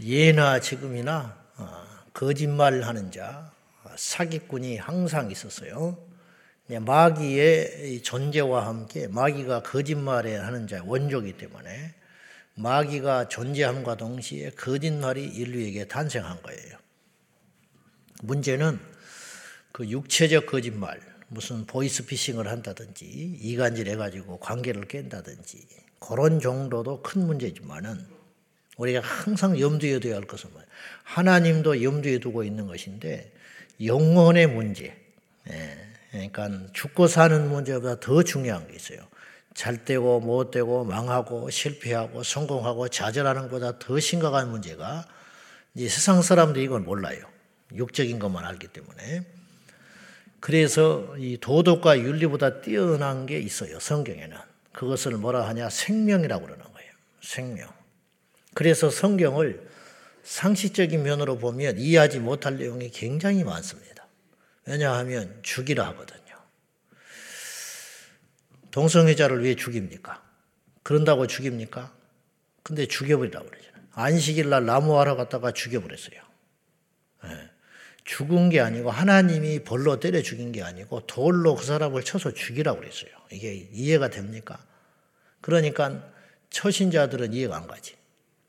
예나 지금이나 어, 거짓말하는 자, 사기꾼이 항상 있었어요. 마귀의 존재와 함께 마귀가 거짓말에 하는 자 원조이기 때문에 마귀가 존재함과 동시에 거짓말이 인류에게 탄생한 거예요. 문제는 그 육체적 거짓말, 무슨 보이스피싱을 한다든지 이간질 해가지고 관계를 깬다든지 그런 정도도 큰 문제지만은 우리가 항상 염두에 둬야 할 것은 뭐예요? 하나님도 염두에 두고 있는 것인데 영혼의 문제, 예, 그러니까 죽고 사는 문제보다 더 중요한 게 있어요. 잘 되고 못 되고 망하고 실패하고 성공하고 좌절하는 것보다 더 심각한 문제가 이제 세상 사람들이 이걸 몰라요. 육적인 것만 알기 때문에. 그래서 이 도덕과 윤리보다 뛰어난 게 있어요. 성경에는. 그것을 뭐라 하냐? 생명이라고 그러는 거예요. 생명. 그래서 성경을 상식적인 면으로 보면 이해하지 못할 내용이 굉장히 많습니다. 왜냐하면 죽이라 하거든요. 동성애자를 왜 죽입니까? 그런다고 죽입니까? 근데 죽여버리라고 그러잖아요. 안식일 날 나무하러 갔다가 죽여버렸어요. 네. 죽은 게 아니고 하나님이 벌로 때려 죽인 게 아니고 돌로 그 사람을 쳐서 죽이라고 그랬어요. 이게 이해가 됩니까? 그러니까 처신자들은 이해가 안 가지.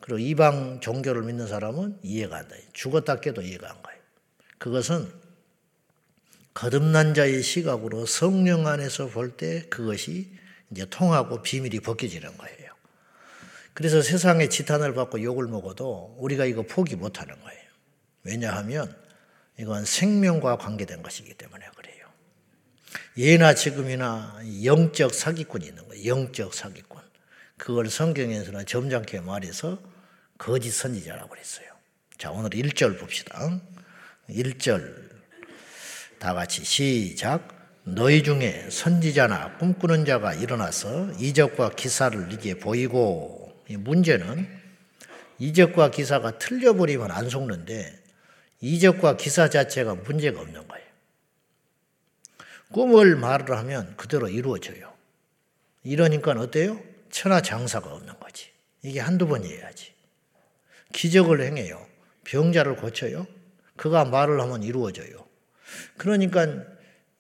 그리고 이방 종교를 믿는 사람은 이해가 안 돼. 죽었다 깨도 이해가 안 가요. 그것은 거듭난 자의 시각으로 성령 안에서 볼 때 그것이 이제 통하고 비밀이 벗겨지는 거예요. 그래서 세상의 지탄을 받고 욕을 먹어도 우리가 이거 포기 못 하는 거예요. 왜냐하면 이건 생명과 관계된 것이기 때문에 그래요. 예나 지금이나 영적 사기꾼이 있는 거예요. 영적 사기꾼. 그걸 성경에서는 점잖게 말해서 거짓 선지자라고 그랬어요. 자, 오늘 1절 봅시다. 1절 다 같이 시작. 너희 중에 선지자나 꿈꾸는 자가 일어나서 이적과 기사를 이게 보이고 문제는 이적과 기사가 틀려버리면 안 속는데 이적과 기사 자체가 문제가 없는 거예요. 꿈을 말을 하면 그대로 이루어져요. 이러니까 어때요? 천하장사가 없는 거지. 이게 한두 번이어야지. 기적을 행해요. 병자를 고쳐요. 그가 말을 하면 이루어져요. 그러니까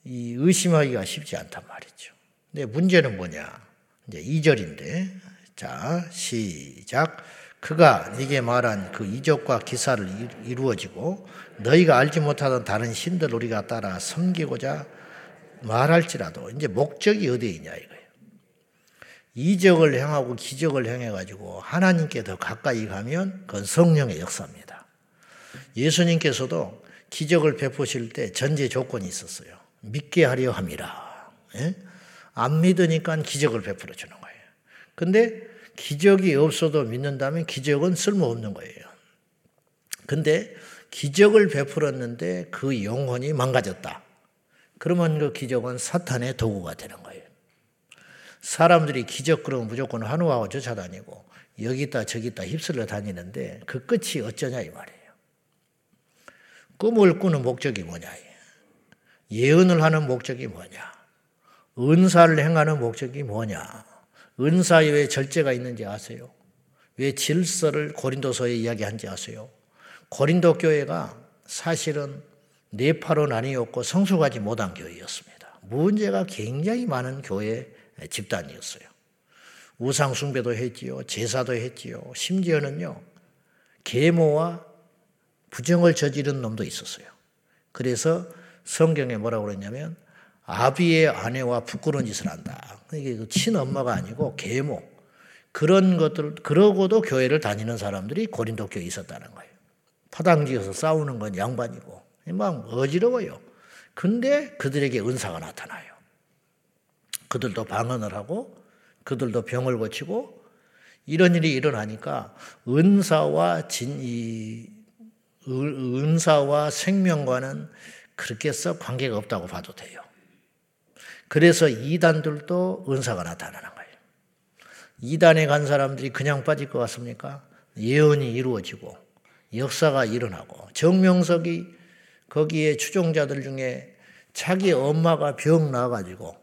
이 의심하기가 쉽지 않단 말이죠. 근데 문제는 뭐냐? 이제 2절인데. 자, 시작. 그가 네게 말한 그 이적과 기사를 이루어지고 너희가 알지 못하던 다른 신들 우리가 따라 섬기고자 말할지라도 이제 목적이 어디에 있냐 이거예요. 이적을 행하고 기적을 행해 가지고 하나님께 더 가까이 가면 그건 성령의 역사입니다. 예수님께서도 기적을 베푸실 때 전제 조건이 있었어요. 믿게 하려 함이라. 예? 안 믿으니까 기적을 베풀어 주는 거예요. 근데 기적이 없어도 믿는다면 기적은 쓸모없는 거예요. 근데 기적을 베풀었는데 그 영혼이 망가졌다. 그러면 그 기적은 사탄의 도구가 되는 거예요. 사람들이 기적 그러면 무조건 환호하고 쫓아다니고 여기 있다 저기 있다 휩쓸려 다니는데 그 끝이 어쩌냐 이 말이에요. 꿈을 꾸는 목적이 뭐냐? 예언을 하는 목적이 뭐냐? 은사를 행하는 목적이 뭐냐? 은사에 왜 절제가 있는지 아세요? 왜 질서를 고린도서에 이야기한지 아세요? 고린도 교회가 사실은 네파로 나뉘었고 성숙하지 못한 교회였습니다. 문제가 굉장히 많은 교회 집단이었어요. 우상 숭배도 했지요. 제사도 했지요. 심지어는요. 계모와 부정을 저지른 놈도 있었어요. 그래서 성경에 뭐라고 그랬냐면 아비의 아내와 부끄러운 짓을 한다. 이게 그 친엄마가 아니고 계모. 그런 것들, 그러고도 교회를 다니는 사람들이 고린도 교회에 있었다는 거예요. 파당지에서 싸우는 건 양반이고, 막 어지러워요. 근데 그들에게 은사가 나타나요. 그들도 방언을 하고, 그들도 병을 고치고, 이런 일이 일어나니까 은사와 진, 이, 은사와 생명과는 그렇게 썩 관계가 없다고 봐도 돼요. 그래서 이단들도 은사가 나타나는 거예요. 이단에 간 사람들이 그냥 빠질 것 같습니까? 예언이 이루어지고 역사가 일어나고 정명석이 거기에 추종자들 중에 자기 엄마가 병 나가지고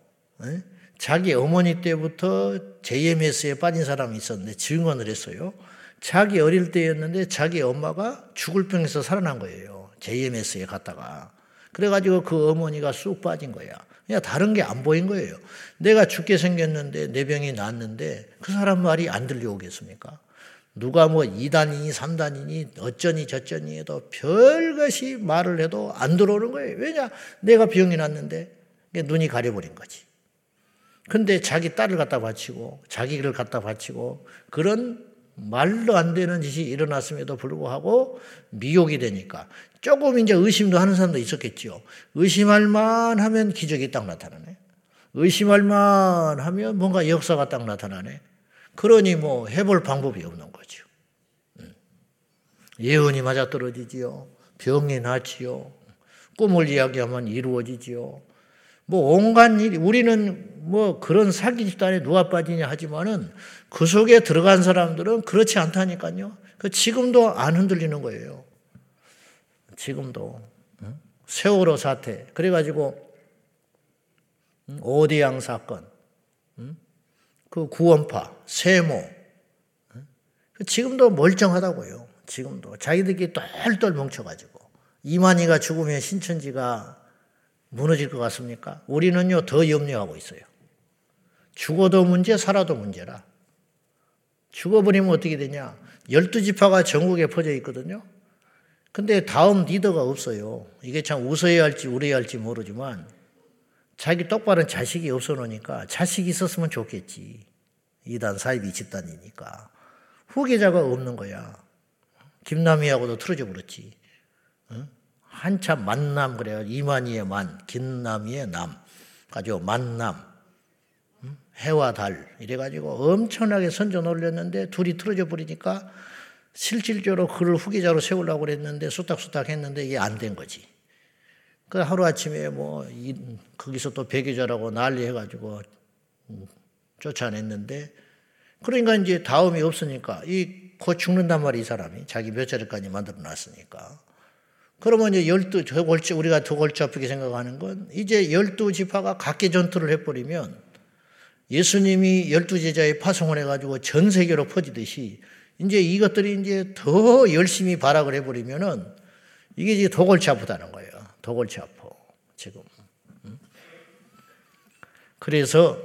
자기 어머니 때부터 JMS에 빠진 사람이 있었는데 증언을 했어요. 자기 어릴 때였는데 자기 엄마가 죽을 병에서 살아난 거예요. JMS에 갔다가. 그래가지고 그 어머니가 쑥 빠진 거야. 그냥 다른 게 안 보인 거예요. 내가 죽게 생겼는데 내 병이 낫는데 그 사람 말이 안 들려오겠습니까? 누가 뭐 2단이니 3단이니 어쩌니 저쩌니 해도 별것이 말을 해도 안 들어오는 거예요. 왜냐? 내가 병이 났는데 눈이 가려버린 거지. 근데 자기 딸을 갖다 바치고 자기를 갖다 바치고 그런 말도 안 되는 짓이 일어났음에도 불구하고 미혹이 되니까 조금 이제 의심도 하는 사람도 있었겠지요. 의심할 만 하면 기적이 딱 나타나네. 의심할 만 하면 뭔가 역사가 딱 나타나네. 그러니 뭐 해볼 방법이 없는 거죠. 음. 예언이 맞아 떨어지지요. 병이 낫지요. 꿈을 이야기하면 이루어지지요. 뭐 온갖 일이 우리는 뭐 그런 사기 집단에 누가 빠지냐 하지만은 그 속에 들어간 사람들은 그렇지 않다니까요. 그 지금도 안 흔들리는 거예요. 지금도. 세월호 사태. 그래가지고 오대양 사건, 그 구원파, 세모. 그 지금도 멀쩡하다고요. 지금도. 자기들끼리 똘똘 뭉쳐가지고. 이만희가 죽으면 신천지가 무너질 것 같습니까? 우리는요 더 염려하고 있어요. 죽어도 문제, 살아도 문제라. 죽어버리면 어떻게 되냐? 열두 지파가 전국에 퍼져 있거든요. 근데 다음 리더가 없어요. 이게 참 웃어야 할지 울어야 할지 모르지만 자기 똑바른 자식이 없어 놓으니까 자식이 있었으면 좋겠지. 이단 사이비 집단이니까. 후계자가 없는 거야. 김남희하고도 틀어져 버렸지. 한참 만남 그래요. 이만희의 만, 김남희의 남. 가지고 만남. 해와 달 이래가지고 엄청나게 선전 올렸는데 둘이 틀어져 버리니까 실질적으로 그를 후계자로 세우려고 그랬는데 수탁수탁 했는데 이게 안 된 거지. 그 하루아침에 뭐, 이, 거기서 또 배교자라고 난리 해가지고 음, 쫓아냈는데 그러니까 이제 다음이 없으니까 이 곧 죽는단 말이 이 사람이 자기 몇 자리까지 만들어 놨으니까. 그러면 이제 열두, 저 골치, 우리가 더 골치 아프게 생각하는 건 이제 열두 지파가 각계 전투를 해버리면 예수님이 열두 제자에 파송을 해가지고 전 세계로 퍼지듯이 이제 이것들이 이제 더 열심히 발악을 해버리면은 이게 이제 더 골치 아프다는 거예요. 더 골치 아파. 지금. 그래서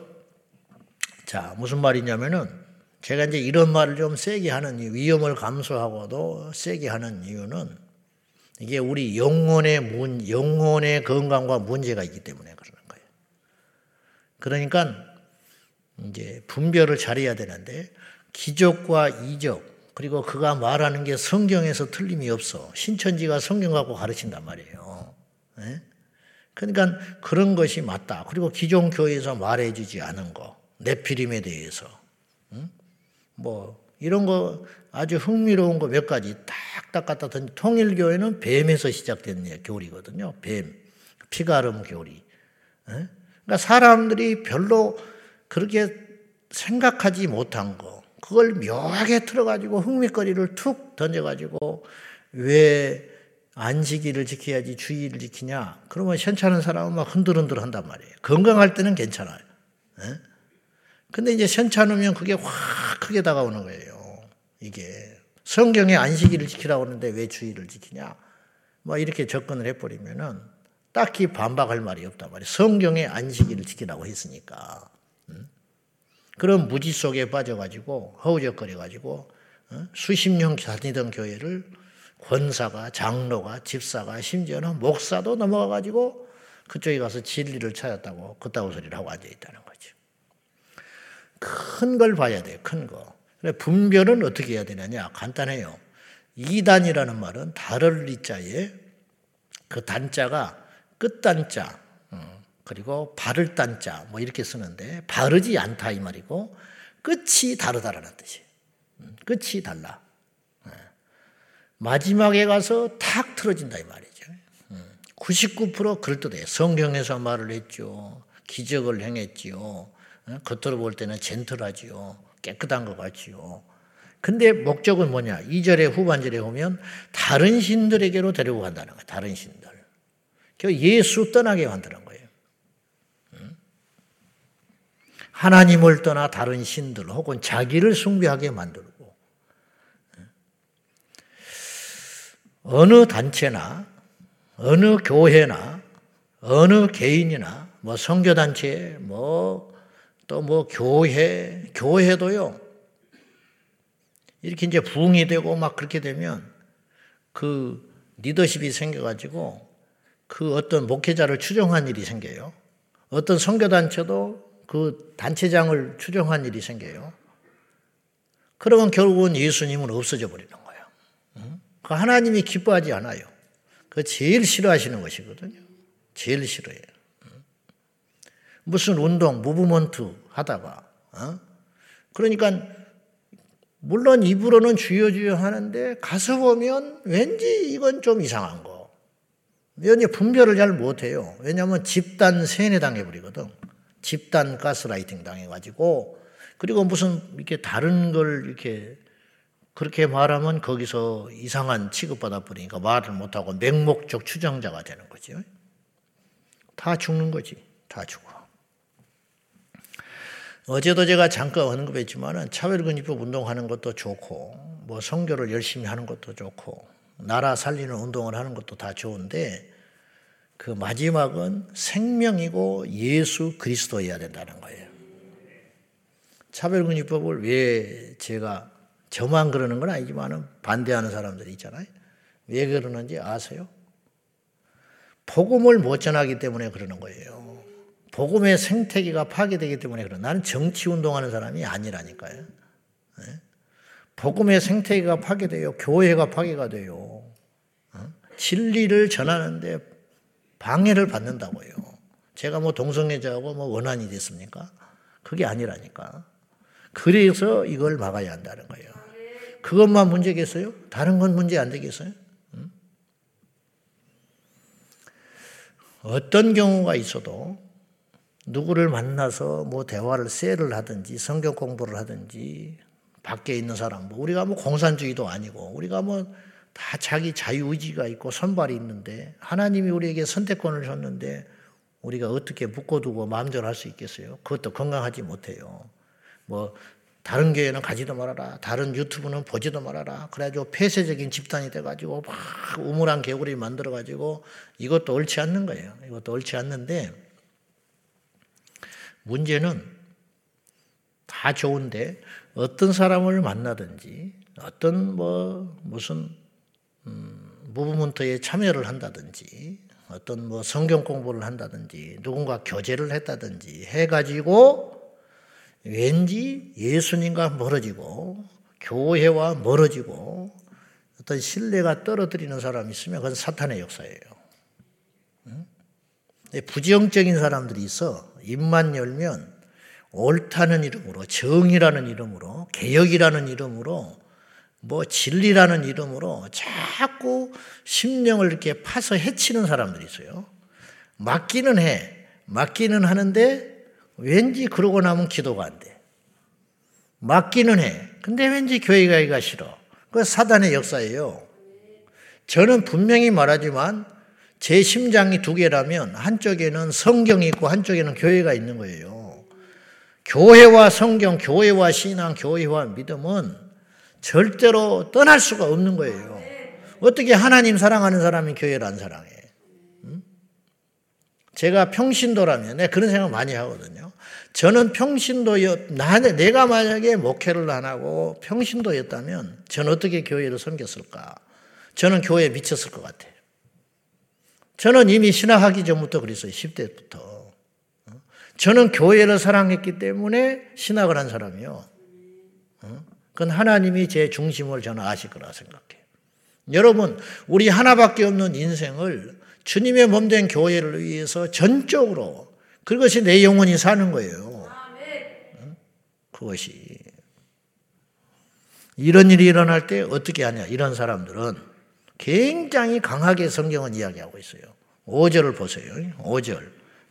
자, 무슨 말이냐면은 제가 이제 이런 말을 좀 세게 하는 위험을 감수하고도 세게 하는 이유는 이게 우리 영혼의 문, 영혼의 건강과 문제가 있기 때문에 그러는 거예요. 그러니까 이제 분별을 잘해야 되는데 기적과 이적 그리고 그가 말하는 게 성경에서 틀림이 없어. 신천지가 성경 갖고 가르친단 말이에요. 네? 그러니까 그런 것이 맞다. 그리고 기존 교회에서 말해주지 않은 거, 네피림에 대해서, 응? 뭐 이런 거 아주 흥미로운 거 몇 가지 딱딱 갖다 던 통일교회는 뱀에서 시작된 교리거든요. 뱀, 피가름 교리. 네? 그러니까 사람들이 별로 그렇게 생각하지 못한 거, 그걸 묘하게 틀어가지고 흥미거리를 툭 던져가지고 왜 안식일을 지켜야지 주의를 지키냐? 그러면 현찮은 사람은 막 흔들흔들 한단 말이에요. 건강할 때는 괜찮아요. 네? 근데 이제 현찮으면 그게 확 크게 다가오는 거예요. 이게 성경에 안식일을 지키라고 하는데 왜 주의를 지키냐? 뭐 이렇게 접근을 해버리면은 딱히 반박할 말이 없단 말이에요. 성경에 안식일을 지키라고 했으니까. 그런 무지 속에 빠져가지고 허우적거려가지고 어? 수십 년 다니던 교회를 권사가 장로가 집사가 심지어는 목사도 넘어가가지고 그쪽에 가서 진리를 찾았다고 그따구 소리를 하고 앉아있다는 거죠. 큰 걸 봐야 돼요. 큰 거. 분별은 어떻게 해야 되느냐? 간단해요. 이단이라는 말은 다를 이자에 그 단자가 끝단자, 그리고 바를 딴자 뭐 이렇게 쓰는데 바르지 않다 이 말이고 끝이 다르다라는 뜻이에요. 음, 끝이 달라. 예. 마지막에 가서 탁 틀어진다 이 말이죠. 99% 음, 그럴듯해요. 성경에서 말을 했죠. 기적을 행했지요. 예, 겉으로 볼 때는 젠틀하지요. 깨끗한 것 같지요. 근데 목적은 뭐냐? 2절에 후반절에 보면 다른 신들에게로 데리고 간다는 거예요. 다른 신들. 예수 떠나게 만드는 거예요. 하나님을 떠나 다른 신들 혹은 자기를 숭배하게 만들고 어느 단체나 어느 교회나 어느 개인이나 뭐 선교단체 뭐 또 뭐 교회 교회도요 이렇게 이제 부흥이 되고 막 그렇게 되면 그 리더십이 생겨가지고 그 어떤 목회자를 추종한 일이 생겨요. 어떤 선교단체도 그 단체장을 추종한 일이 생겨요. 그러면 결국은 예수님은 없어져 버리는 거예요. 그 하나님이 기뻐하지 않아요. 그 제일 싫어하시는 것이거든요. 제일 싫어해요. 무슨 운동, 무브먼트 하다가, 어? 그러니까, 물론 입으로는 주여 주여 하는데, 가서 보면 왠지 이건 좀 이상한 거. 왠지 분별을 잘 못해요. 왜냐하면 집단 세뇌 당해버리거든. 집단 가스라이팅 당해가지고, 그리고 무슨 이렇게 다른 걸 이렇게 그렇게 말하면 거기서 이상한 취급받아 버리니까 말을 못하고 맹목적 추정자가 되는 거죠. 다 죽는 거지. 다 죽어. 어제도 제가 잠깐 언급했지만은 차별근입법 운동하는 것도 좋고, 뭐 성교를 열심히 하는 것도 좋고, 나라 살리는 운동을 하는 것도 다 좋은데, 그 마지막은 생명이고 예수 그리스도여야 된다는 거예요. 차별근입법을 왜 제가 저만 그러는 건 아니지만 반대하는 사람들이 있잖아요. 왜 그러는지 아세요? 복음을 못 전하기 때문에 그러는 거예요. 복음의 생태계가 파괴되기 때문에 그런. 나는 정치 운동하는 사람이 아니라니까요. 네? 복음의 생태계가 파괴돼요. 교회가 파괴가 돼요. 어? 진리를 전하는데 방해를 받는다고요. 제가 뭐 동성애자하고 뭐 원한이 됐습니까? 그게 아니라니까. 그래서 이걸 막아야 한다는 거예요. 그것만 문제겠어요? 다른 건 문제 안 되겠어요? 어떤 경우가 있어도 누구를 만나서 뭐 대화를 셀을 하든지 성경 공부를 하든지 밖에 있는 사람, 뭐 우리가 뭐 공산주의도 아니고 우리가 뭐 다 자기 자유 의지가 있고 선발이 있는데 하나님이 우리에게 선택권을 줬는데 우리가 어떻게 묶어두고 마음대로 할 수 있겠어요? 그것도 건강하지 못해요. 뭐 다른 교회는 가지도 말아라. 다른 유튜브는 보지도 말아라. 그래가지고 폐쇄적인 집단이 돼가지고 막 우물한 개구리 만들어가지고 이것도 옳지 않는 거예요. 이것도 옳지 않는데 문제는 다 좋은데 어떤 사람을 만나든지 어떤 뭐 무슨 음, 무브먼트에 참여를 한다든지 어떤 뭐 성경 공부를 한다든지 누군가 교제를 했다든지 해가지고 왠지 예수님과 멀어지고 교회와 멀어지고 어떤 신뢰가 떨어뜨리는 사람이 있으면 그건 사탄의 역사예요. 부정적인 사람들이 있어 입만 열면 옳다는 이름으로 정이라는 이름으로 개혁이라는 이름으로 뭐 진리라는 이름으로 자꾸 심령을 이렇게 파서 해치는 사람들이 있어요. 맞기는 해. 맞기는 하는데 왠지 그러고 나면 기도가 안 돼. 맞기는 해. 근데 왠지 교회 가기가 싫어. 그 사단의 역사예요. 저는 분명히 말하지만 제 심장이 두 개라면 한쪽에는 성경이 있고 한쪽에는 교회가 있는 거예요. 교회와 성경, 교회와 신앙, 교회와 믿음은 절대로 떠날 수가 없는 거예요. 어떻게 하나님 사랑하는 사람이 교회를 안 사랑해? 제가 평신도라면, 내 그런 생각 많이 하거든요. 저는 평신도였, 나, 내가 만약에 목회를 안 하고 평신도였다면, 저는 어떻게 교회를 섬겼을까? 저는 교회에 미쳤을 것 같아요. 저는 이미 신학하기 전부터 그랬어요. 10대부터. 저는 교회를 사랑했기 때문에 신학을 한 사람이요. 그건 하나님이 제 중심을 저는 아실 거라 생각해요. 여러분, 우리 하나밖에 없는 인생을 주님의 몸된 교회를 위해서 전적으로 그것이 내 영혼이 사는 거예요. 그것이 이런 일이 일어날 때 어떻게 하냐? 이런 사람들은 굉장히 강하게 성경은 이야기하고 있어요. 5절을 보세요. 5절.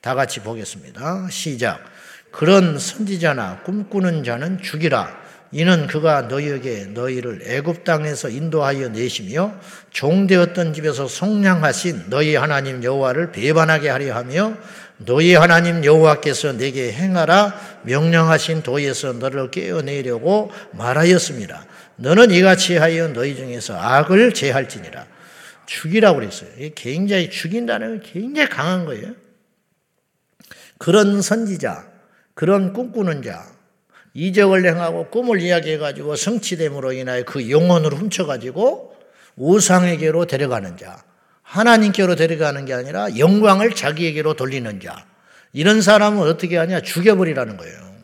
다 같이 보겠습니다. 시작. 그런 선지자나 꿈꾸는 자는 죽이라. 이는 그가 너희에게 너희를 애굽 땅에서 인도하여 내시며 종되었던 집에서 속량하신 너희 하나님 여호와를 배반하게 하려 하며 너희 하나님 여호와께서 내게 행하라 명령하신 도에서 너를 깨어내려고 말하였습니다. 너는 이같이 하여 너희 중에서 악을 제할지니라. 죽이라고 그랬어요. 굉장히 죽인다는 게 굉장히 강한 거예요. 그런 선지자, 그런 꿈꾸는 자, 이적을 행하고 꿈을 이야기해가지고 성취됨으로 인하여 그 영혼을 훔쳐가지고 우상에게로 데려가는 자, 하나님께로 데려가는 게 아니라 영광을 자기에게로 돌리는 자, 이런 사람은 어떻게 하냐? 죽여버리라는 거예요.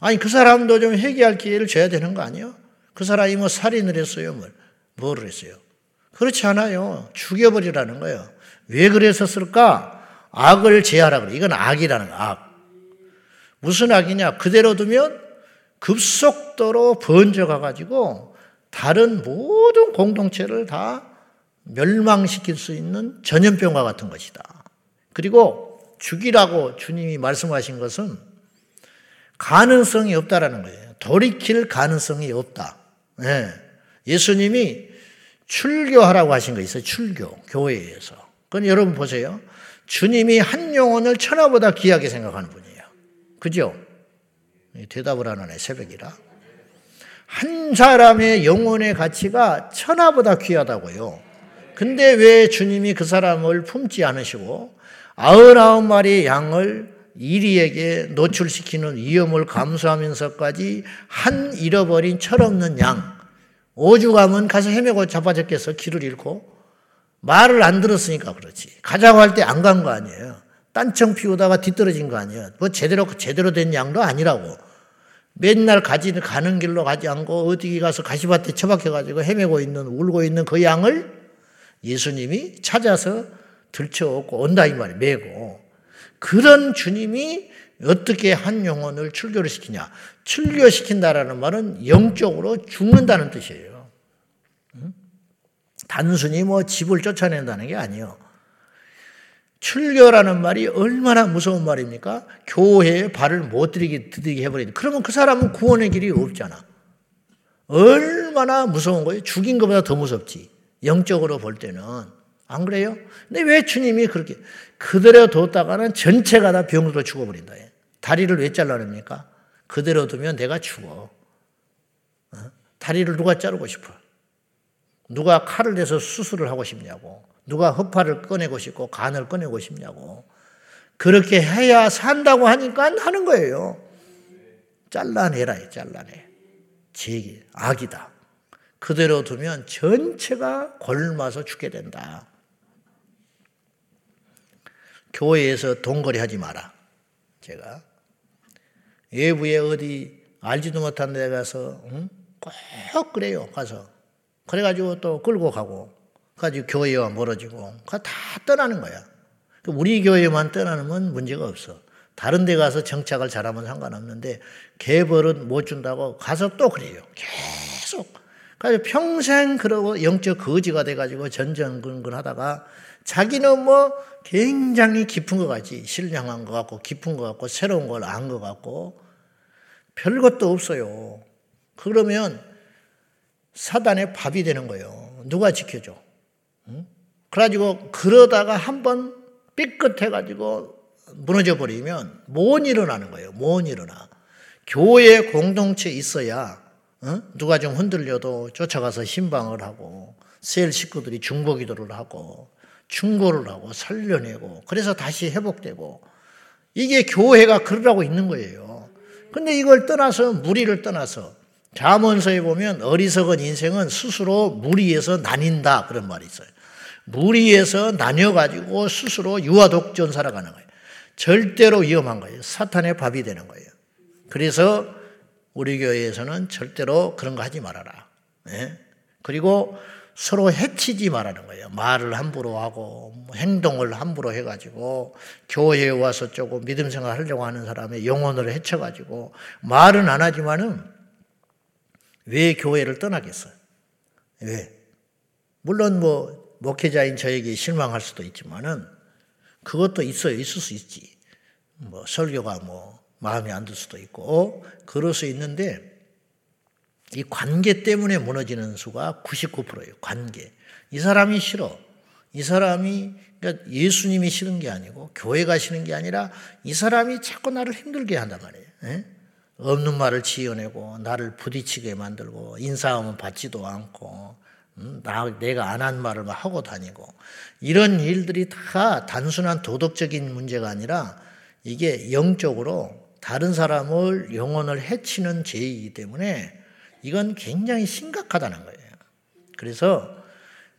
아니, 그 사람도 좀 회개할 기회를 줘야 되는 거 아니에요? 그 사람이 뭐 살인을 했어요? 뭘, 뭐를 했어요? 그렇지 않아요. 죽여버리라는 거예요. 왜 그랬었을까? 악을 제하라 그래. 이건 악이라는 거, 악. 무슨 악이냐? 그대로 두면 급속도로 번져가 가지고 다른 모든 공동체를 다 멸망시킬 수 있는 전염병과 같은 것이다. 그리고 죽이라고 주님이 말씀하신 것은 가능성이 없다라는 거예요. 돌이킬 가능성이 없다. 네. 예수님이 출교하라고 하신 거 있어요. 출교. 교회에서. 그건 여러분 보세요. 주님이 한 영혼을 천하보다 귀하게 생각하는 분이에요. 그죠? 대답을 안 하네, 새벽이라. 한 사람의 영혼의 가치가 천하보다 귀하다고요. 근데 왜 주님이 그 사람을 품지 않으시고 아흔아홉 마리의 양을 이리에게 노출시키는 위험을 감수하면서까지 한 잃어버린 철없는 양, 오죽하면 가서 헤매고 자빠졌겠어, 길을 잃고. 말을 안 들었으니까 그렇지. 가자고 할 때 안 간 거 아니에요. 딴청 피우다가 뒤떨어진 거 아니에요. 뭐 제대로, 제대로 된 양도 아니라고. 맨날 가지, 가는 길로 가지 않고 어디 가서 가시밭에 처박혀가지고 헤매고 있는, 울고 있는 그 양을 예수님이 찾아서 들쳐오고 온다 이 말이에요. 메고. 그런 주님이 어떻게 한 영혼을 출교를 시키냐? 출교시킨다라는 말은 영적으로 죽는다는 뜻이에요. 단순히 뭐 집을 쫓아낸다는 게 아니에요. 출교라는 말이 얼마나 무서운 말입니까? 교회에 발을 못 들이게, 들이게 해버리는. 그러면 그 사람은 구원의 길이 없잖아. 얼마나 무서운 거예요? 죽인 것보다 더 무섭지. 영적으로 볼 때는. 안 그래요? 근데 왜 주님이 그렇게 그대로 뒀다가는 전체가 다 병으로 죽어버린다. 다리를 왜 잘라냅니까? 그대로 두면 내가 죽어. 어? 다리를 누가 자르고 싶어? 누가 칼을 대서 수술을 하고 싶냐고. 누가 허파를 꺼내고 싶고 간을 꺼내고 싶냐고. 그렇게 해야 산다고 하니까 하는 거예요. 잘라내라, 잘라내. 제 악이다. 그대로 두면 전체가 골마서 죽게 된다. 교회에서 동거리 하지 마라. 제가. 외부에 어디 알지도 못한 데 가서, 응? 꼭 그래요. 가서. 그래가지고 또 끌고 가고. 가지고 교회와 멀어지고. 다 떠나는 거야. 그 우리 교회만 떠나면 문제가 없어. 다른 데 가서 정착을 잘하면 상관없는데, 개벌은 못 준다고 가서 또 그래요. 계속. 그래서 평생 그러고 영적 거지가 돼가지고 전전근근 하다가 자기는 뭐 굉장히 깊은 것 같지. 신령한 것 같고, 깊은 것 같고, 새로운 걸 안 것 같고, 별 것도 없어요. 그러면 사단의 밥이 되는 거예요. 누가 지켜줘? 응? 그래가지고 그러다가 한번 삐끗해가지고 무너져 버리면 못 일어나는 거예요. 못 일어나. 교회 공동체 있어야 어? 누가 좀 흔들려도 쫓아가서 신방을 하고 셀 식구들이 중보 기도를 하고 충고를 하고 살려내고 그래서 다시 회복되고 이게 교회가 그러라고 있는 거예요. 근데 이걸 떠나서 무리를 떠나서 자문서에 보면 어리석은 인생은 스스로 무리에서 나뉜다 그런 말이 있어요. 무리에서 나뉘어가지고 스스로 유아독전 살아가는 거예요. 절대로 위험한 거예요. 사탄의 밥이 되는 거예요. 그래서 우리 교회에서는 절대로 그런 거 하지 말아라. 네? 그리고 서로 해치지 말라는 거예요. 말을 함부로 하고 뭐 행동을 함부로 해가지고 교회에 와서 조금 믿음 생활 하려고 하는 사람의 영혼을 해쳐가지고 말은 안 하지만은 왜 교회를 떠나겠어요? 왜? 물론 뭐 목회자인 저에게 실망할 수도 있지만은 그것도 있어요. 있을 수 있지. 뭐 설교가 뭐 마음에 안 들 수도 있고 그럴 수 있는데 이 관계 때문에 무너지는 수가 99%예요. 관계. 이 사람이 싫어. 이 사람이 그러니까 예수님이 싫은 게 아니고 교회가 싫은 게 아니라 이 사람이 자꾸 나를 힘들게 한단 말이에요. 에? 예? 없는 말을 지어내고 나를 부딪히게 만들고 인사하면 받지도 않고 음, 나, 내가 안 한 말을 막 하고 다니고 이런 일들이 다 단순한 도덕적인 문제가 아니라 이게 영적으로 다른 사람을 영혼을 해치는 죄이기 때문에 이건 굉장히 심각하다는 거예요. 그래서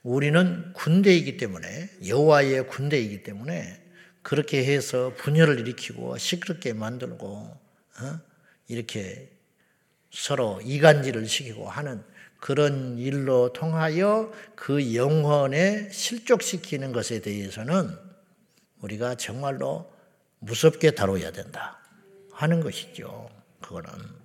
우리는 군대이기 때문에 여호와의 군대이기 때문에 그렇게 해서 분열을 일으키고 시끄럽게 만들고 어? 이렇게 서로 이간질을 시키고 하는 그런 일로 통하여 그 영혼에 실족시키는 것에 대해서는 우리가 정말로 무섭게 다뤄야 된다 하는 것이죠. 그거는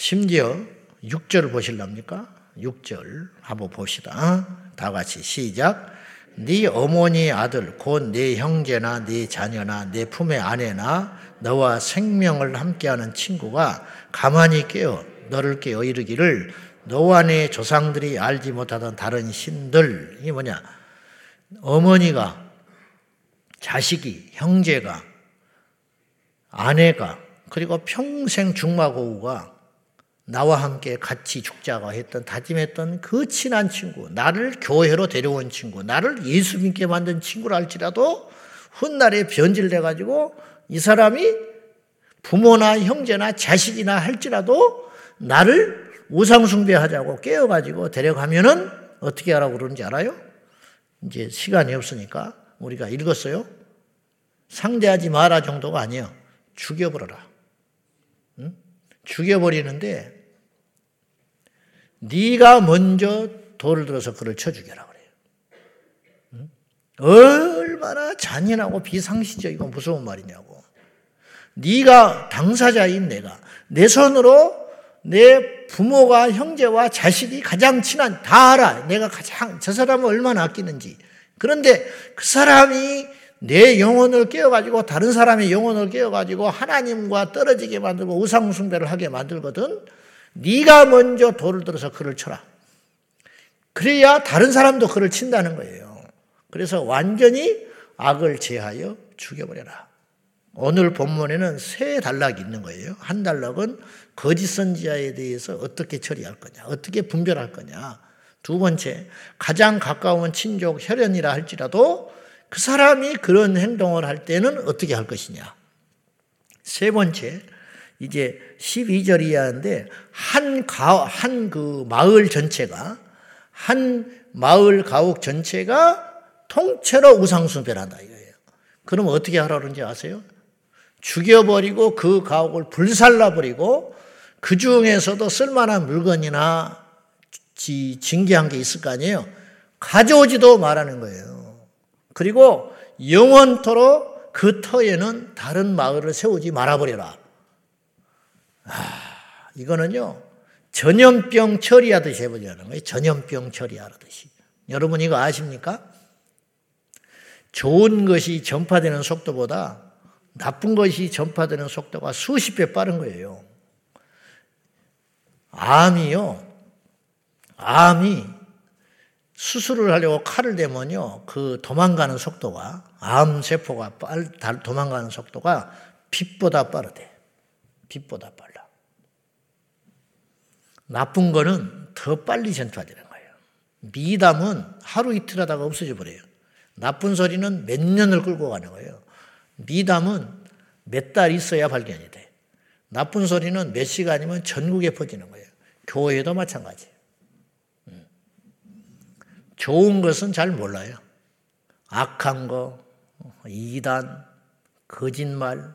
심지어 6절 보실랍니까? 6절 한번 봅시다. 다 같이 시작. 네 어머니 아들 곧 네 형제나 네 자녀나 네 품의 아내나 너와 생명을 함께하는 친구가 가만히 깨어 너를 깨어 이르기를 너와 네 조상들이 알지 못하던 다른 신들 이 뭐냐 어머니가 자식이 형제가 아내가 그리고 평생 중마고우가 나와 함께 같이 죽자고 했던 다짐했던 그 친한 친구, 나를 교회로 데려온 친구, 나를 예수 믿게 만든 친구라 할지라도 훗날에 변질돼 가지고 이 사람이 부모나 형제나 자식이나 할지라도 나를 우상 숭배하자고 깨어 가지고 데려가면은 어떻게 하라고 그러는지 알아요? 이제 시간이 없으니까 우리가 읽었어요. 상대하지 마라 정도가 아니에요. 죽여버려라. 응? 죽여버리는데 네가 먼저 돌을 들어서 그를 쳐 죽여라 그래요. 응? 얼마나 잔인하고 비상식적이고 무서운 말이냐고. 네가 당사자인 내가 내 손으로 내 부모가 형제와 자식이 가장 친한 다 알아. 내가 가장 저 사람을 얼마나 아끼는지. 그런데 그 사람이 내 영혼을 깨어가지고 다른 사람의 영혼을 깨어가지고 하나님과 떨어지게 만들고 우상숭배를 하게 만들거든. 네가 먼저 돌을 들어서 그를 쳐라. 그래야 다른 사람도 그를 친다는 거예요. 그래서 완전히 악을 제하여 죽여버려라. 오늘 본문에는 세 단락이 있는 거예요. 한 단락은 거짓 선지자에 대해서 어떻게 처리할 거냐, 어떻게 분별할 거냐. 두 번째, 가장 가까운 친족 혈연이라 할지라도 그 사람이 그런 행동을 할 때는 어떻게 할 것이냐. 세 번째, 이제 12절 이하인데 한 가, 한 그 마을 전체가 한 마을 가옥 전체가 통째로 우상 숭배한다 이거예요. 그럼 어떻게 하라 그런지 아세요? 죽여버리고 그 가옥을 불살라버리고 그 중에서도 쓸만한 물건이나 징계한 게 있을 거 아니에요. 가져오지도 말하는 거예요. 그리고 영원토록 그 터에는 다른 마을을 세우지 말아버려라. 아, 이거는요, 전염병 처리하듯이 해보자는 거예요. 전염병 처리하듯이. 여러분 이거 아십니까? 좋은 것이 전파되는 속도보다 나쁜 것이 전파되는 속도가 수십 배 빠른 거예요. 암이요. 암이 수술을 하려고 칼을 대면요. 그 도망가는 속도가 암 세포가 빨, 도망가는 속도가 빛보다 빠르대. 빛보다 빨라. 나쁜 거는 더 빨리 전파되는 거예요. 미담은 하루 이틀 하다가 없어져 버려요. 나쁜 소리는 몇 년을 끌고 가는 거예요. 미담은 몇 달 있어야 발견이 돼. 나쁜 소리는 몇 시간이면 전국에 퍼지는 거예요. 교회도 마찬가지예요. 음. 좋은 것은 잘 몰라요. 악한 거, 이단, 거짓말,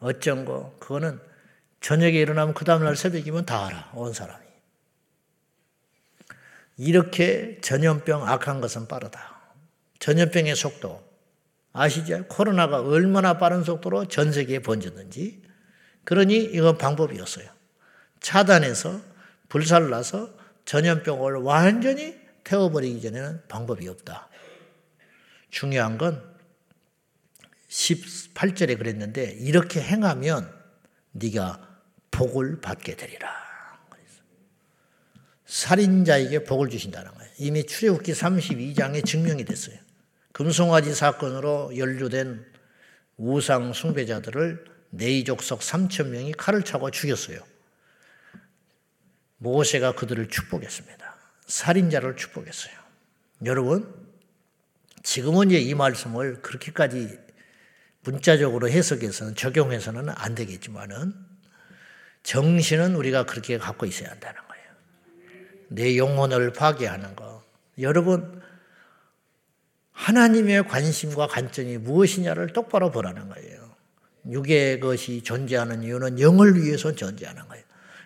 어쩐 거, 그거는 저녁에 일어나면 그 다음날 새벽이면 다 알아, 온 사람이. 이렇게 전염병 악한 것은 빠르다. 전염병의 속도 아시죠? 코로나가 얼마나 빠른 속도로 전 세계에 번졌는지. 그러니 이건 방법이었어요. 차단해서 불살라서 전염병을 완전히 태워버리기 전에는 방법이 없다. 중요한 건 18절에 그랬는데 이렇게 행하면 네가 복을 받게 되리라. 살인자에게 복을 주신다는 거예요. 이미 출애굽기 32장에 증명이 됐어요. 금송아지 사건으로 연루된 우상 숭배자들을 네이족속 3천 명이 칼을 차고 죽였어요. 모세가 그들을 축복했습니다. 살인자를 축복했어요. 여러분, 지금은 이제 이 말씀을 그렇게까지 문자적으로 해석해서는 적용해서는 안 되겠지만은 정신은 우리가 그렇게 갖고 있어야 한다는. 내 영혼을 파괴하는 거. 여러분, 하나님의 관심과 관점이 무엇이냐를 똑바로 보라는 거예요. 육의 것이 존재하는 이유는 영을 위해서 존재하는 거예요.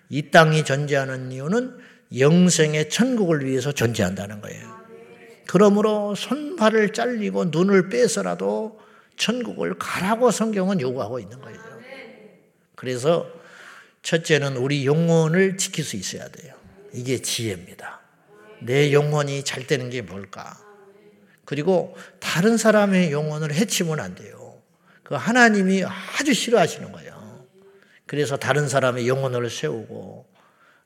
이 땅이 존재하는 이유는 영생의 천국을 위해서 존재한다는 거예요. 그러므로 손발을 잘리고 눈을 빼서라도 천국을 가라고 성경은 요구하고 있는 거예요. 그래서 첫째는 우리 영혼을 지킬 수 있어야 돼요. 이게 지혜입니다. 내 영혼이 잘 되는 게 뭘까? 그리고 다른 사람의 영혼을 해치면 안 돼요. 그 하나님이 아주 싫어하시는 거예요. 그래서 다른 사람의 영혼을 세우고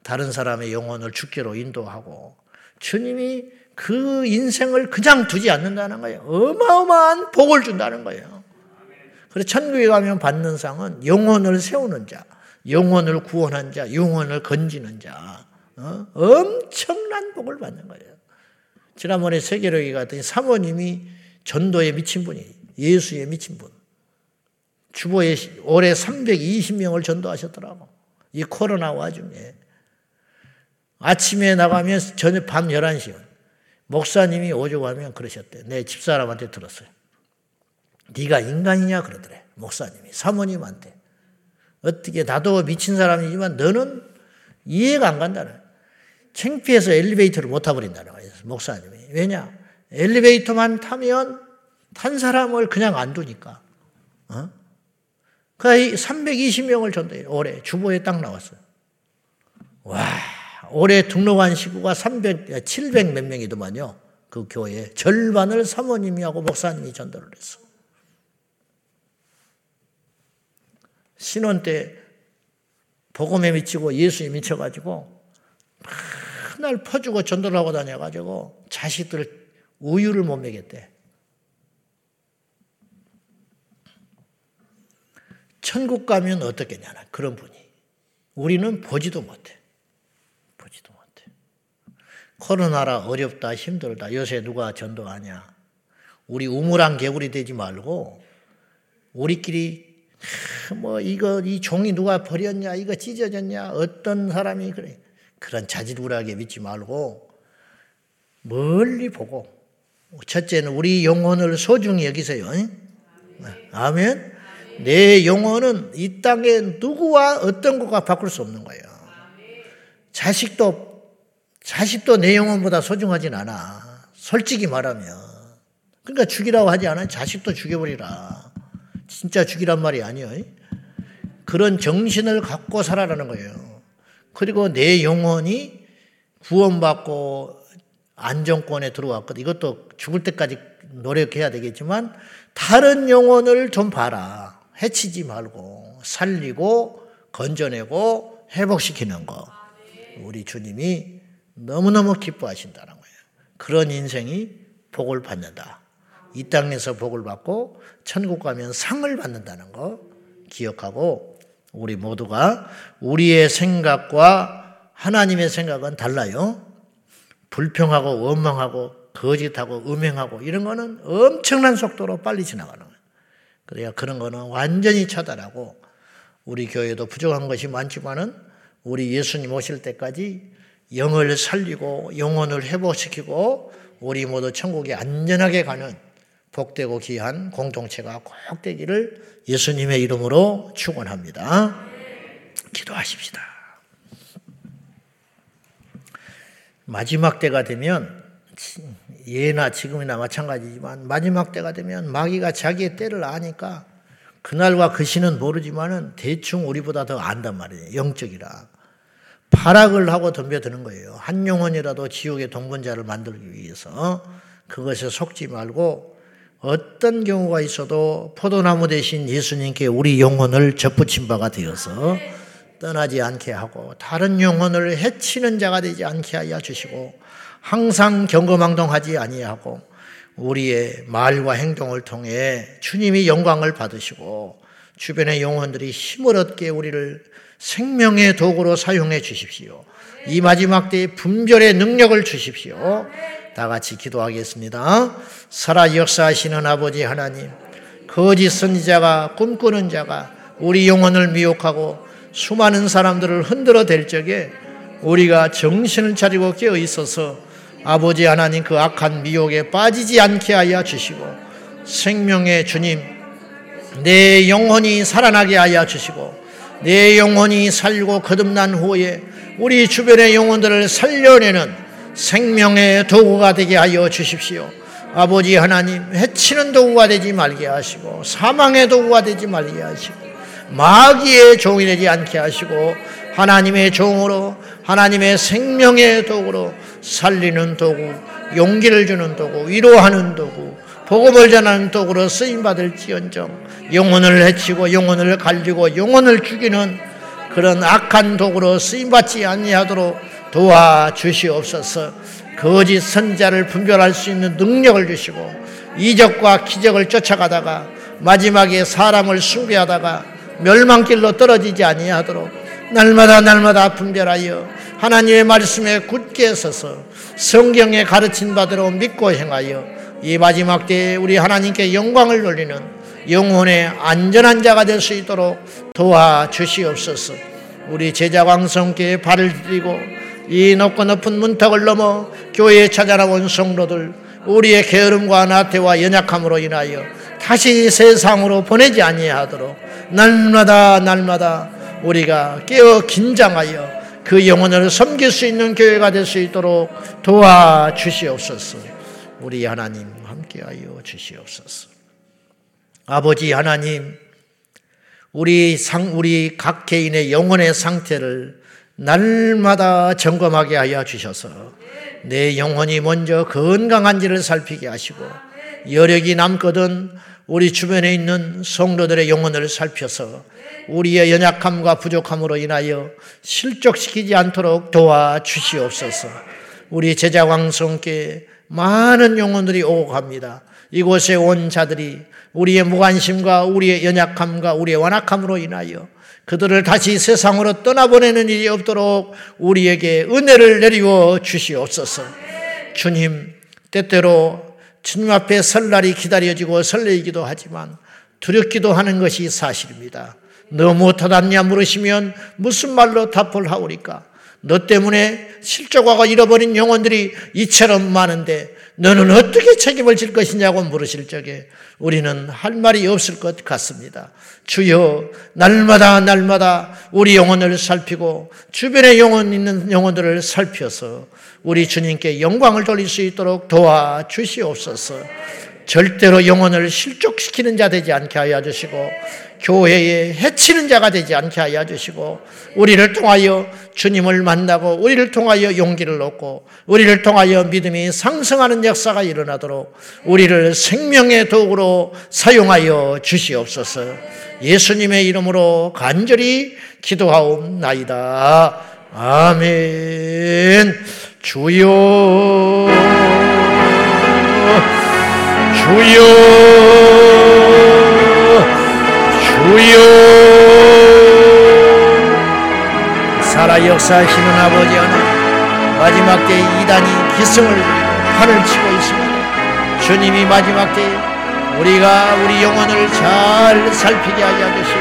다른 사람의 영혼을 죽기로 인도하고 주님이 그 인생을 그냥 두지 않는다는 거예요. 어마어마한 복을 준다는 거예요. 그래서 천국에 가면 받는 상은 영혼을 세우는 자, 영혼을 구원한 자, 영혼을 건지는 자, 어? 엄청난 복을 받는 거예요. 지난번에 세계로기 갔더니 사모님이 전도에 미친 분이 예수에 미친 분. 주보에 올해 320명을 전도하셨더라고. 이 코로나 와중에. 아침에 나가면 저녁 밤 11시. 목사님이 오자고 하면 그러셨대. 내 집사람한테 들었어요. 네가 인간이냐 그러더래. 목사님이 사모님한테. 어떻게 나도 미친 사람이지만 너는 이해가 안 간다는. 창피해서 엘리베이터를 못 타버린다는 거예요. 목사님이. 왜냐? 엘리베이터만 타면 탄 사람을 그냥 안 두니까. 어? 그 320명을 전도해요. 올해 주보에 딱 나왔어요. 와, 올해 등록한 식구가 300, 700 몇 명이더만요. 그 교회 절반을 사모님이 하고 목사님이 전도를 했어. 신혼 때 복음에 미치고 예수에 미쳐가지고 맨날 퍼주고 전도를 하고 다녀가지고 자식들 우유를 못 먹였대. 천국 가면 어떻겠냐 그런 분이. 우리는 보지도 못해. 보지도 못해. 코로나라 어렵다, 힘들다. 요새 누가 전도하냐. 우리 우물한 개구리 되지 말고, 우리끼리, 뭐, 이거, 이 종이 누가 버렸냐, 이거 찢어졌냐, 어떤 사람이 그래. 그런 자질구하게 믿지 말고, 멀리 보고, 첫째는 우리 영혼을 소중히 여기세요. 아멘. 내 영혼은 이 땅에 누구와 어떤 것과 바꿀 수 없는 거예요. 자식도, 자식도 내 영혼보다 소중하진 않아. 솔직히 말하면. 그러니까 죽이라고 하지 않아요. 자식도 죽여버리라. 진짜 죽이란 말이 아니에요. 그런 정신을 갖고 살아라는 거예요. 그리고 내 영혼이 구원받고 안정권에 들어왔거든. 이것도 죽을 때까지 노력해야 되겠지만 다른 영혼을 좀 봐라. 해치지 말고 살리고 건져내고 회복시키는 거. 우리 주님이 너무너무 기뻐하신다는 거예요. 그런 인생이 복을 받는다. 이 땅에서 복을 받고 천국 가면 상을 받는다는 거 기억하고 우리 모두가 우리의 생각과 하나님의 생각은 달라요. 불평하고 원망하고 거짓하고 음행하고 이런 거는 엄청난 속도로 빨리 지나가는 거예요. 그래야 그런 거는 완전히 차단하고 우리 교회도 부족한 것이 많지만은 우리 예수님 오실 때까지 영을 살리고 영혼을 회복시키고 우리 모두 천국에 안전하게 가는 복되고 귀한 공동체가 꼭 되기를 예수님의 이름으로 축원합니다. 기도하십시다. 마지막 때가 되면 예나 지금이나 마찬가지지만 마지막 때가 되면 마귀가 자기의 때를 아니까 그날과 그 시는 모르지만은 대충 우리보다 더 안단 말이에요. 영적이라. 발악을 하고 덤벼드는 거예요. 한 영혼이라도 지옥의 동분자를 만들기 위해서 그것에 속지 말고 어떤 경우가 있어도 포도나무 대신 예수님께 우리 영혼을 접붙인 바가 되어서 떠나지 않게 하고 다른 영혼을 해치는 자가 되지 않게 하여 주시고 항상 경거망동하지 아니하고 우리의 말과 행동을 통해 주님이 영광을 받으시고 주변의 영혼들이 힘을 얻게 우리를 생명의 도구로 사용해 주십시오. 이 마지막 때에 분별의 능력을 주십시오. 다 같이 기도하겠습니다. 살아 역사하시는 아버지 하나님, 거짓 선지자가 꿈꾸는 자가 우리 영혼을 미혹하고 수많은 사람들을 흔들어 댈 적에 우리가 정신을 차리고 깨어 있어서 아버지 하나님 그 악한 미혹에 빠지지 않게 하여 주시고 생명의 주님 내 영혼이 살아나게 하여 주시고 내 영혼이 살고 거듭난 후에 우리 주변의 영혼들을 살려내는 생명의 도구가 되게 하여 주십시오. 아버지 하나님, 해치는 도구가 되지 말게 하시고, 사망의 도구가 되지 말게 하시고, 마귀의 종이 되지 않게 하시고, 하나님의 종으로, 하나님의 생명의 도구로 살리는 도구, 용기를 주는 도구, 위로하는 도구, 복음을 전하는 도구로 쓰임받을지언정, 영혼을 해치고, 영혼을 갈리고, 영혼을 죽이는 그런 악한 도구로 쓰임받지 아니하도록 도와주시옵소서. 거짓 선자를 분별할 수 있는 능력을 주시고 이적과 기적을 쫓아가다가 마지막에 사람을 숭배하다가 멸망길로 떨어지지 아니하도록 날마다 날마다 분별하여 하나님의 말씀에 굳게 서서 성경에 가르친 바대로 믿고 행하여 이 마지막 때에 우리 하나님께 영광을 돌리는 영혼의 안전한 자가 될 수 있도록 도와주시옵소서. 우리 제자 왕성께 발을 들이고 이 높고 높은 문턱을 넘어 교회에 찾아나온 성도들 우리의 게으름과 나태와 연약함으로 인하여 다시 세상으로 보내지 아니하도록 날마다 날마다 우리가 깨어 긴장하여 그 영혼을 섬길 수 있는 교회가 될 수 있도록 도와주시옵소서. 우리 하나님 함께하여 주시옵소서. 아버지 하나님, 우리 상 우리 각 개인의 영혼의 상태를 날마다 점검하게 하여 주셔서 내 영혼이 먼저 건강한지를 살피게 하시고 여력이 남거든 우리 주변에 있는 성도들의 영혼을 살펴서 우리의 연약함과 부족함으로 인하여 실족시키지 않도록 도와 주시옵소서. 우리 제자 왕성께 많은 영혼들이 오고 갑니다. 이곳에 온 자들이 우리의 무관심과 우리의 연약함과 우리의 완악함으로 인하여 그들을 다시 세상으로 떠나보내는 일이 없도록 우리에게 은혜를 내리워 주시옵소서. 주님, 때때로 주님 앞에 설날이 기다려지고 설레이기도 하지만 두렵기도 하는 것이 사실입니다. 너 못하다냐 물으시면 무슨 말로 답을 하오리까? 너 때문에 실족하고 잃어버린 영혼들이 이처럼 많은데 너는 어떻게 책임을 질 것이냐고 물으실 적에 우리는 할 말이 없을 것 같습니다. 주여, 날마다 날마다 우리 영혼을 살피고 주변에 영혼 있는 영혼들을 살펴서 우리 주님께 영광을 돌릴 수 있도록 도와 주시옵소서. 절대로 영혼을 실족시키는 자 되지 않게 하여 주시고 교회에 해치는 자가 되지 않게 하여 주시고 우리를 통하여 주님을 만나고 우리를 통하여 용기를 얻고 우리를 통하여 믿음이 상승하는 역사가 일어나도록 우리를 생명의 도구로 사용하여 주시옵소서. 예수님의 이름으로 간절히 기도하옵나이다. 아멘. 주여 주여 주여 살아 역사하시는 아버지 하나님 마지막 때에 이단이 기승을 판을 치고 있습니다 주님이 마지막 때에 우리가 우리 영혼을 잘 살피게 하여 주시고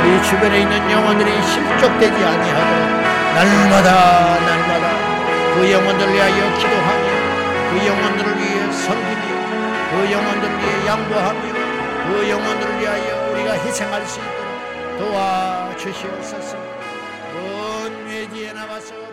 우리 주변에 있는 영혼들이 실족되지 아니하도록 날마다 날마다 그 영혼들을 위하여 기도하며 그 영혼들을 위해 섬기며 그 영혼들을 위해 양보하며 그 영혼들을 위하여 우리가 희생할 수 있도록 도와주시옵소서. 먼 외지에 나가서